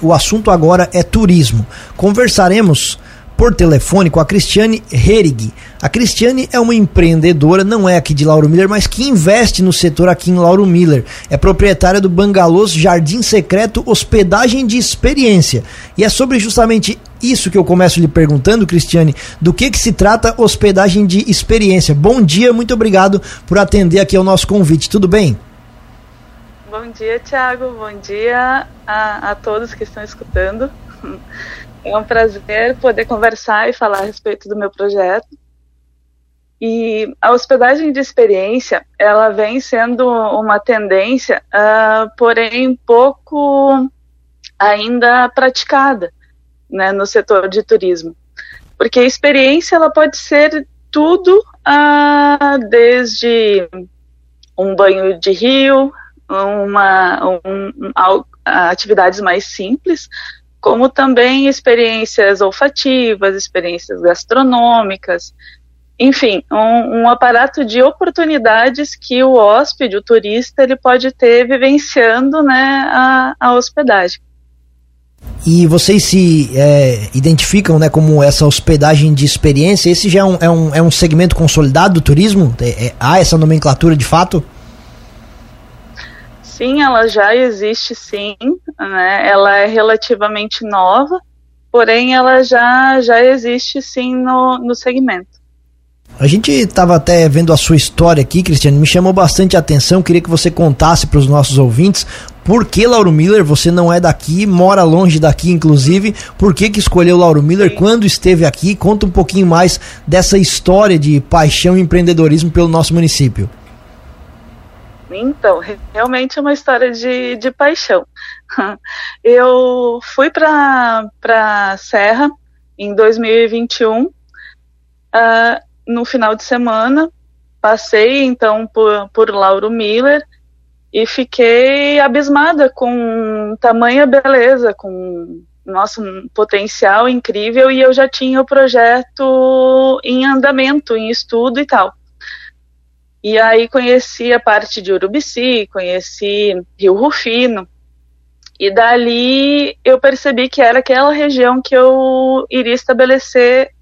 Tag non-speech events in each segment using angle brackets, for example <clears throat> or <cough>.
O assunto agora é turismo. Conversaremos por telefone com a Cristiane Herig. A Cristiane é uma empreendedora, não é aqui de Lauro Miller, mas que investe no setor aqui em Lauro Miller. É proprietária do Bangalôs Jardim Secreto Hospedagem de Experiência. E é sobre justamente isso que eu começo lhe perguntando, Cristiane, do que que se trata hospedagem de experiência. Bom dia, muito obrigado por atender aqui ao nosso convite. Tudo bem? Bom dia, Tiago. Bom dia a, a, todos que estão escutando. <laughs> É um prazer poder conversar e falar a respeito do meu projeto. E a hospedagem de experiência, ela vem sendo uma tendência, uh, porém pouco ainda praticada né, no setor de turismo. Porque a experiência ela pode ser tudo, uh, desde um banho de rio, uma, um, atividades mais simples, como também experiências olfativas, experiências gastronômicas, enfim, um, um, aparato de oportunidades que o hóspede, o turista, ele pode ter vivenciando né, a, a hospedagem. E vocês se é, identificam né, como essa hospedagem de experiência? Esse já é um, é um, é um segmento consolidado do turismo? É, é há essa nomenclatura de fato? Sim, ela já existe sim, né? Ela é relativamente nova, porém ela já, já existe sim no, no segmento. A gente estava até vendo a sua história aqui, Cristiane, me chamou bastante a atenção, queria que você contasse para os nossos ouvintes por que Lauro Miller, você não é daqui, mora longe daqui inclusive, por que, que escolheu Lauro Miller, quando esteve aqui, conta um pouquinho mais dessa história de paixão e empreendedorismo pelo nosso município. Então, realmente é uma história de, de paixão. <laughs> Eu fui para a Serra em 2021, uh, ah, no final de semana, passei então por, por Lauro Miller e fiquei abismada com tamanha beleza, com nosso um potencial incrível e eu já tinha o projeto em andamento, em estudo e tal. E aí conheci a parte de Urubici, conheci Rio Rufino. E dali eu percebi que era aquela região que eu iria estabelecer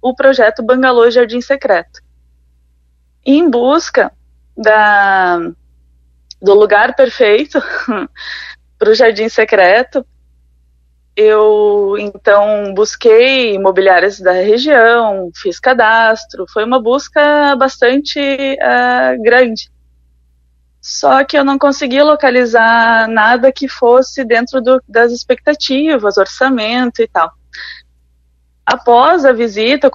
o projeto Bangalô Jardim Secreto. E em busca da, do lugar perfeito <laughs> para o Jardim Secreto, eu então busquei imobiliárias da região, fiz cadastro, foi uma busca bastante uh, grande. Só que eu não consegui localizar nada que fosse dentro do, das expectativas, orçamento e tal. Após a visita,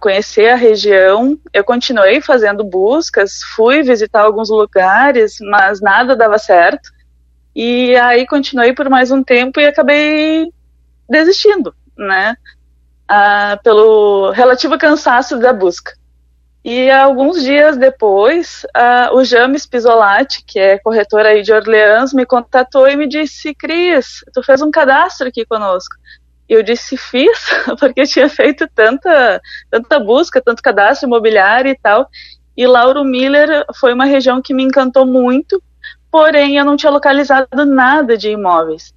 conhecer a região, eu continuei fazendo buscas, fui visitar alguns lugares, mas nada dava certo. E aí continuei por mais um tempo e acabei desistindo, né? Ah, pelo relativo cansaço da busca. E alguns dias depois, ah, o James Pisolati, que é corretor aí de Orleans, me contatou e me disse: Cris, tu fez um cadastro aqui conosco. Eu disse: fiz, <laughs> porque tinha feito tanta, tanta busca, tanto cadastro imobiliário e tal. E Lauro Miller foi uma região que me encantou muito, porém eu não tinha localizado nada de imóveis.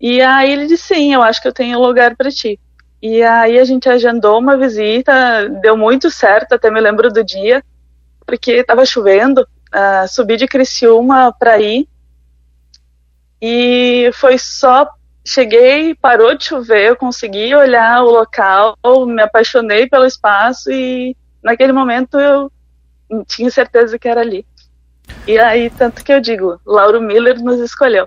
E aí ele disse, sim, eu acho que eu tenho lugar para ti. E aí a gente agendou uma visita, deu muito certo, até me lembro do dia, porque estava chovendo, uh, subi de Criciúma para ir, e foi só, cheguei, parou de chover, eu consegui olhar o local, me apaixonei pelo espaço e naquele momento eu tinha certeza que era ali. E aí, tanto que eu digo, Lauro Miller nos escolheu.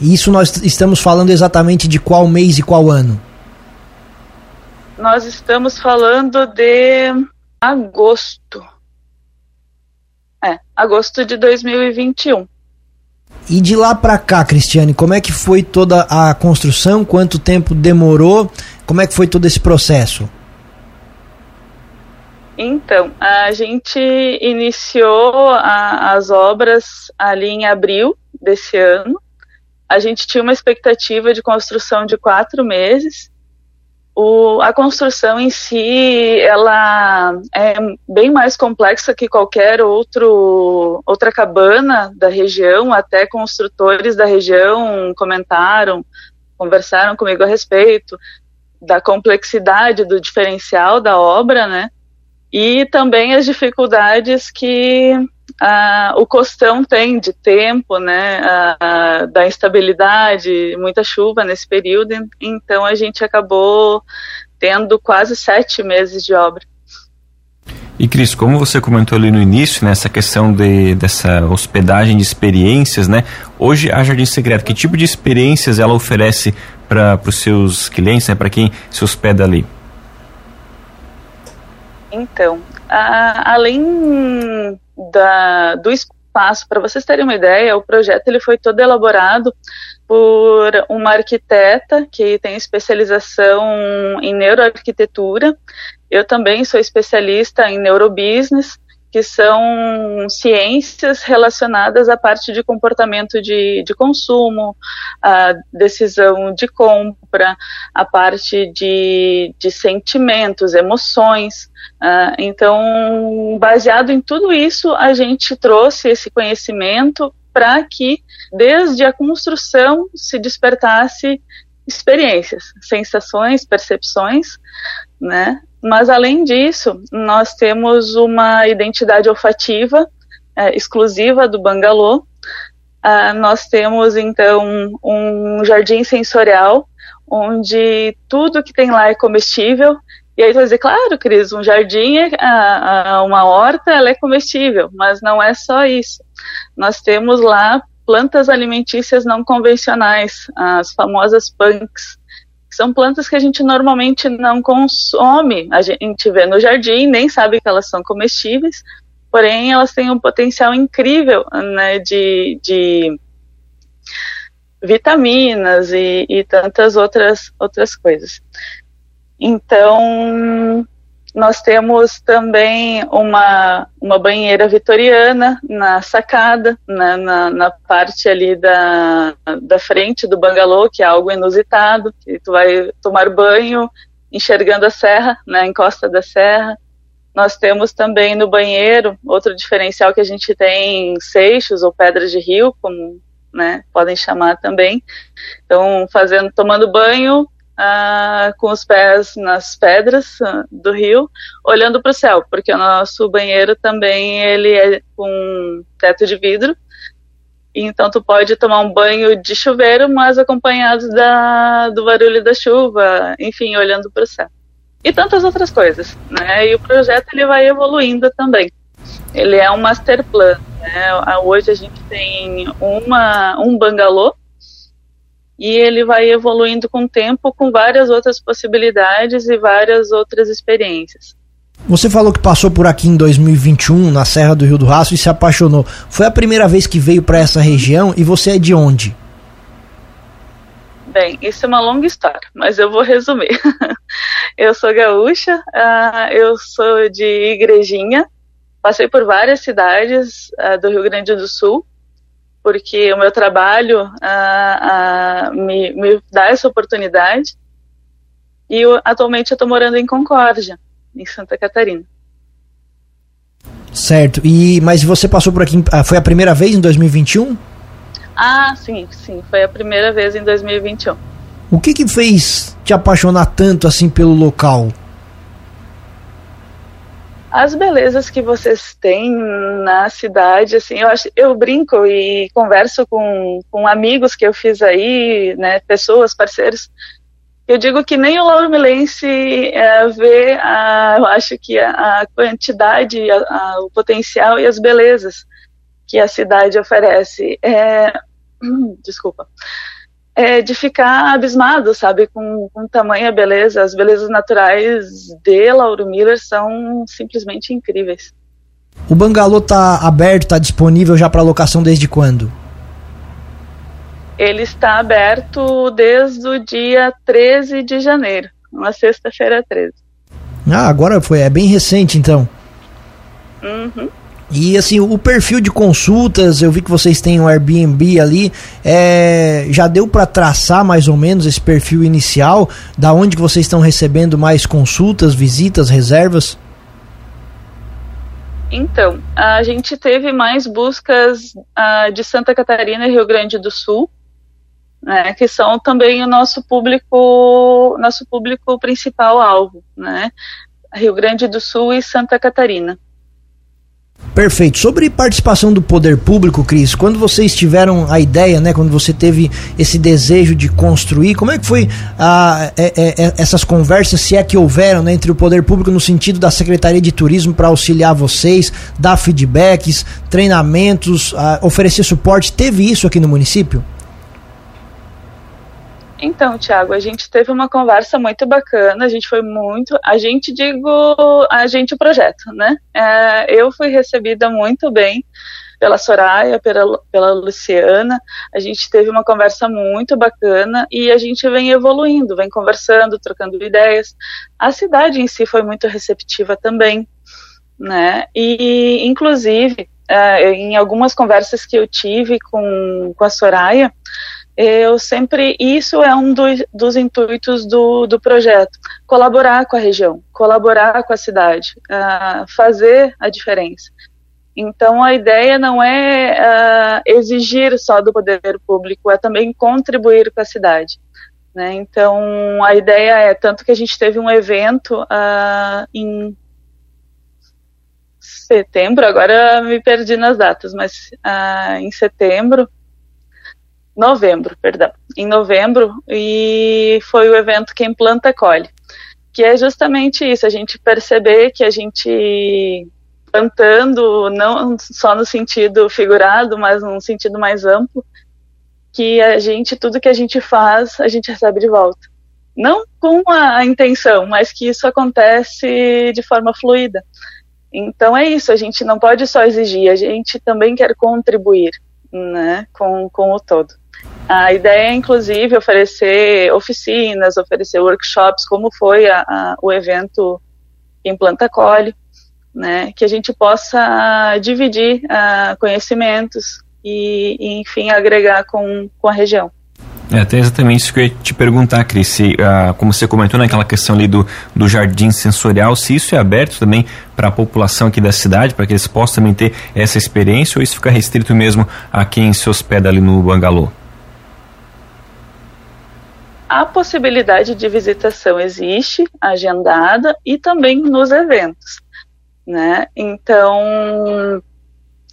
Isso nós estamos falando exatamente de qual mês e qual ano? Nós estamos falando de agosto. É, agosto de 2021. E de lá para cá, Cristiane, como é que foi toda a construção? Quanto tempo demorou? Como é que foi todo esse processo? Então, a gente iniciou a, as obras ali em abril desse ano a gente tinha uma expectativa de construção de quatro meses. O, a construção em si, ela é bem mais complexa que qualquer outro, outra cabana da região, até construtores da região comentaram conversaram comigo a respeito da complexidade do diferencial da obra, né? E também as dificuldades que ah, o costão tem de tempo, né? Ah, da instabilidade, muita chuva nesse período, então a gente acabou tendo quase sete meses de obra. E Cris, como você comentou ali no início, né, questão de, dessa hospedagem de experiências, né? Hoje a Jardim Secreto, que tipo de experiências ela oferece para os seus clientes, né? Para quem se hospeda ali? Então, a, além da, do espaço, para vocês terem uma ideia, o projeto ele foi todo elaborado por uma arquiteta que tem especialização em neuroarquitetura. Eu também sou especialista em neurobusiness, que são ciências relacionadas à parte de comportamento de, de consumo, a decisão de compra, a parte de, de sentimentos, emoções. Uh, então, baseado em tudo isso, a gente trouxe esse conhecimento para que, desde a construção, se despertasse experiências, sensações, percepções, né? Mas além disso, nós temos uma identidade olfativa é, exclusiva do Bangalô. Ah, nós temos então um jardim sensorial onde tudo que tem lá é comestível. E aí tu vai dizer, claro, Cris, um jardim, é, uma horta, ela é comestível, mas não é só isso nós temos lá plantas alimentícias não convencionais, as famosas punks. São plantas que a gente normalmente não consome, a gente vê no jardim, nem sabe que elas são comestíveis, porém elas têm um potencial incrível né, de, de vitaminas e, e tantas outras, outras coisas. Então, nós temos também uma, uma banheira vitoriana na sacada, na, na, na, parte ali da, da frente do bangalô, que é algo inusitado, que tu vai tomar banho enxergando a serra, na né, encosta da serra. Nós temos também no banheiro, outro diferencial que a gente tem seixos ou pedras de rio, como né, podem chamar também. Então, fazendo, tomando banho, ah, com os pés nas pedras ah, do rio, olhando para o céu, porque o nosso banheiro também ele é com teto de vidro. Então tu pode tomar um banho de chuveiro, mas acompanhado da, do barulho da chuva, enfim, olhando para o céu. E tantas outras coisas, né? E o projeto ele vai evoluindo também. Ele é um master plan. Né? Hoje a gente tem uma, um bangalô e ele vai evoluindo com o tempo com várias outras possibilidades e várias outras experiências. Você falou que passou por aqui em 2021 na Serra do Rio do Rastro e se apaixonou. Foi a primeira vez que veio para essa região e você é de onde? Bem, isso é uma longa história, mas eu vou resumir. <laughs> eu sou gaúcha, uh, eu sou de Igrejinha, passei por várias cidades uh, do Rio Grande do Sul porque o meu trabalho me, me, dá essa oportunidade. E eu, atualmente eu estou morando em Concórdia, em Santa Catarina. Certo. E mas você passou por aqui? Ah, foi a primeira vez em 2021? Ah, sim, sim. Foi a primeira vez em 2021. O que que fez te apaixonar tanto assim pelo local? As belezas que vocês têm na cidade, assim, eu acho, eu brinco e converso com, com amigos que eu fiz aí, né, pessoas, parceiros, eu digo que nem o Lauro Milense é, vê, a, eu acho que a, a quantidade, a, a, o potencial e as belezas que a cidade oferece. É, <clears throat> desculpa é, de ficar abismado, sabe, com, com tamanha beleza. As belezas naturais de Lauro Miller são simplesmente incríveis. O bangalô tá aberto, tá disponível já para locação desde quando? Ele está aberto desde o dia 13 de janeiro, uma sexta-feira 13. Ah, agora foi, é bem recente então. Uhum. E assim, o perfil de consultas, eu vi que vocês têm um Airbnb ali, é, já deu para traçar mais ou menos esse perfil inicial, da onde que vocês estão recebendo mais consultas, visitas, reservas? Então, a gente teve mais buscas uh, de Santa Catarina e Rio Grande do Sul, né, que são também o nosso público, nosso público principal alvo, né, Rio Grande do Sul e Santa Catarina. Perfeito. Sobre participação do poder público, Cris, quando vocês tiveram a ideia, né, quando você teve esse desejo de construir, como é que foi a, é, é, é essas conversas, se é que houveram, né, entre o poder público no sentido da Secretaria de Turismo para auxiliar vocês, dar feedbacks, treinamentos, a, oferecer suporte? Teve isso aqui no município? Então, Tiago, a gente teve uma conversa muito bacana, a gente foi muito, a gente digo, a gente o projeto, né? É, eu fui recebida muito bem pela Soraya, pela, pela Luciana, a gente teve uma conversa muito bacana e a gente vem evoluindo, vem conversando, trocando ideias. A cidade em si foi muito receptiva também, né? E, inclusive, é, em algumas conversas que eu tive com, com a Soraya, eu sempre, isso é um do, dos intuitos do, do projeto, colaborar com a região, colaborar com a cidade, uh, fazer a diferença. Então a ideia não é uh, exigir só do poder público, é também contribuir com a cidade. Né? Então a ideia é tanto que a gente teve um evento uh, em setembro, agora me perdi nas datas, mas em setembro novembro, perdão, em novembro, e foi o evento Quem Planta Colhe, que é justamente isso, a gente perceber que a gente plantando, não só no sentido figurado, mas num sentido mais amplo, que a gente, tudo que a gente faz, a gente recebe de volta. Não com a, intenção, mas que isso acontece de forma fluida. Então é isso, a gente não pode só exigir, a gente também quer contribuir né, com, com o todo. A ideia é, inclusive, oferecer oficinas, oferecer workshops, como foi a, a, o evento em Planta Colhe, né, que a gente possa dividir uh, conhecimentos e, e, enfim, agregar com, com a região. É até exatamente isso que eu ia te perguntar, Cris. Se, uh, como você comentou naquela questão ali do, do jardim sensorial, se isso é aberto também para a população aqui da cidade, para que eles possam também ter essa experiência, ou isso fica restrito mesmo a quem se hospeda ali no Bangalô? A possibilidade de visitação existe, agendada, e também nos eventos. Né? Então,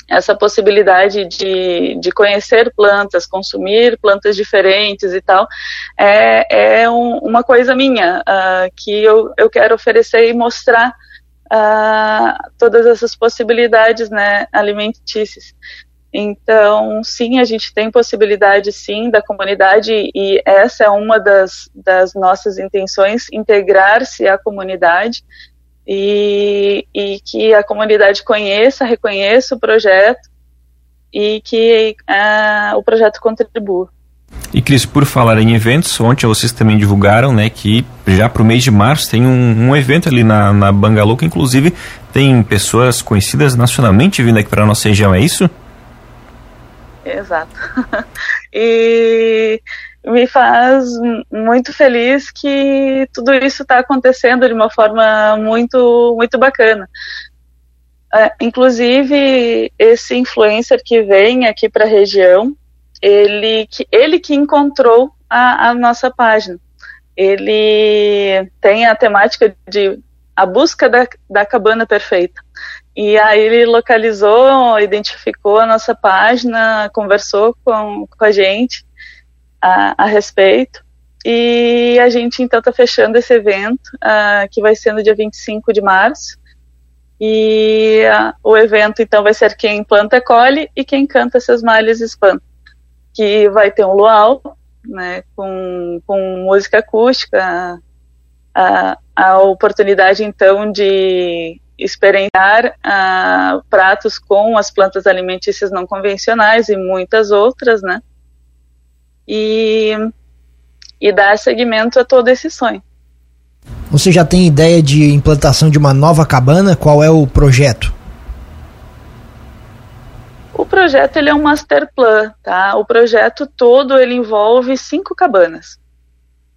essa possibilidade de, de conhecer plantas, consumir plantas diferentes e tal, é, é um, uma coisa minha, uh, que eu, eu quero oferecer e mostrar uh, todas essas possibilidades né, alimentícias. Então, sim, a gente tem possibilidade, sim, da comunidade, e essa é uma das, das nossas intenções, integrar-se à comunidade e, e, que a comunidade conheça, reconheça o projeto e que uh, o projeto contribua. E Cris, por falar em eventos, ontem vocês também divulgaram né, que já para o mês de março tem um, um evento ali na, na Bangalô, que inclusive tem pessoas conhecidas nacionalmente vindo aqui para a nossa região, é isso? Exato. <laughs> e me faz muito feliz que tudo isso está acontecendo de uma forma muito, muito bacana. É, inclusive, esse influencer que vem aqui para a região, ele que, ele que encontrou a, a nossa página. Ele tem a temática de a busca da, da cabana perfeita. E aí ele localizou, identificou a nossa página, conversou com, com a gente a, a respeito. E a gente então está fechando esse evento, uh, que vai ser no dia 25 de março. E uh, o evento então vai ser quem planta colhe e quem canta seus males espanta. Que vai ter um luau, né, com, com música acústica, a, a oportunidade então de experienciar uh, pratos com as plantas alimentícias não convencionais e muitas outras, né? E, e dar seguimento a todo esse sonho. Você já tem ideia de implantação de uma nova cabana? Qual é o projeto? O projeto ele é um master plan, tá? O projeto todo ele envolve cinco cabanas.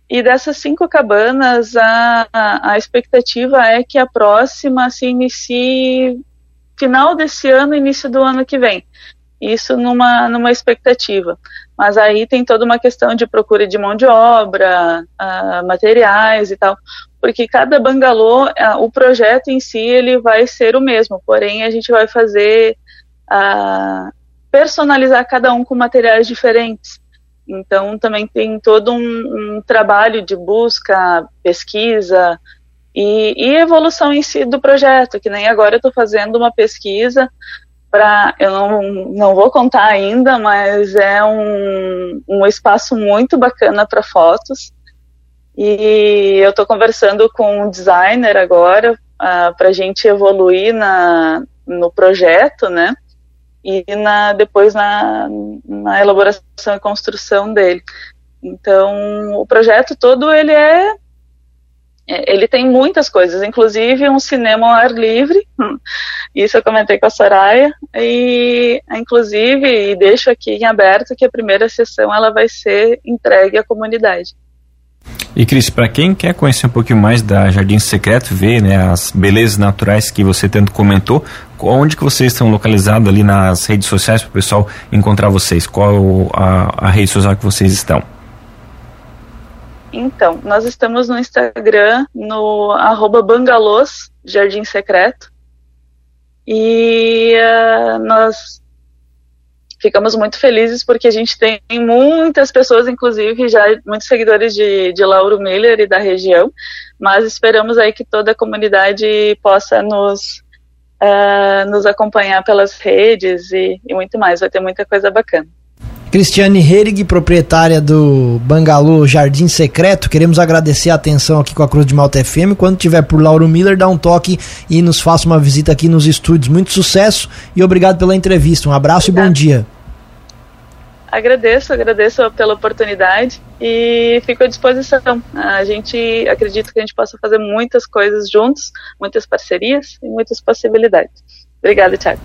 E dessas cinco cabanas, a, a, expectativa é que a próxima se inicie final desse ano, início do ano que vem. isso numa, numa expectativa. Mas aí tem toda uma questão de procura de mão de obra, uh, materiais e tal, porque cada bangalô, uh, o projeto em si, ele vai ser o mesmo, porém a gente vai fazer, uh, personalizar cada um com materiais diferentes. Então também tem todo um, um trabalho de busca, pesquisa e, e, evolução em si do projeto, que nem agora eu estou fazendo uma pesquisa para eu não, não vou contar ainda, mas é um, um espaço muito bacana para fotos. E eu estou conversando com um designer agora uh, para a gente evoluir na, no projeto, né? E na, depois na, na elaboração e construção dele. Então, o projeto todo ele é é, ele tem muitas coisas, inclusive um cinema ao ar livre, <laughs> isso eu comentei com a Soraya, e inclusive e deixo aqui em aberto que a primeira sessão ela vai ser entregue à comunidade. E Cris, para quem quer conhecer um pouquinho mais da Jardim Secreto, ver né, as belezas naturais que você tanto comentou, onde que vocês estão localizados ali nas redes sociais para o pessoal encontrar vocês? Qual a, a rede social que vocês estão? Então, nós estamos no Instagram, no arroba bangalôs, Jardim Secreto. E uh, nós ficamos muito felizes porque a gente tem muitas pessoas, inclusive já muitos seguidores de, de Lauro Miller e da região, mas esperamos aí que toda a comunidade possa nos, uh, nos acompanhar pelas redes e, e muito mais. Vai ter muita coisa bacana. Cristiane Herig, proprietária do Bangalô Jardim Secreto. Queremos agradecer a atenção aqui com a Cruz de Malta FM. Quando tiver por Lauro Miller, dá um toque e nos faça uma visita aqui nos estúdios. Muito sucesso e obrigado pela entrevista. Um abraço e bom dia. Agradeço, agradeço pela oportunidade e fico à disposição. A gente acredita que a gente possa fazer muitas coisas juntos, muitas parcerias e muitas possibilidades. Obrigada, Thiago.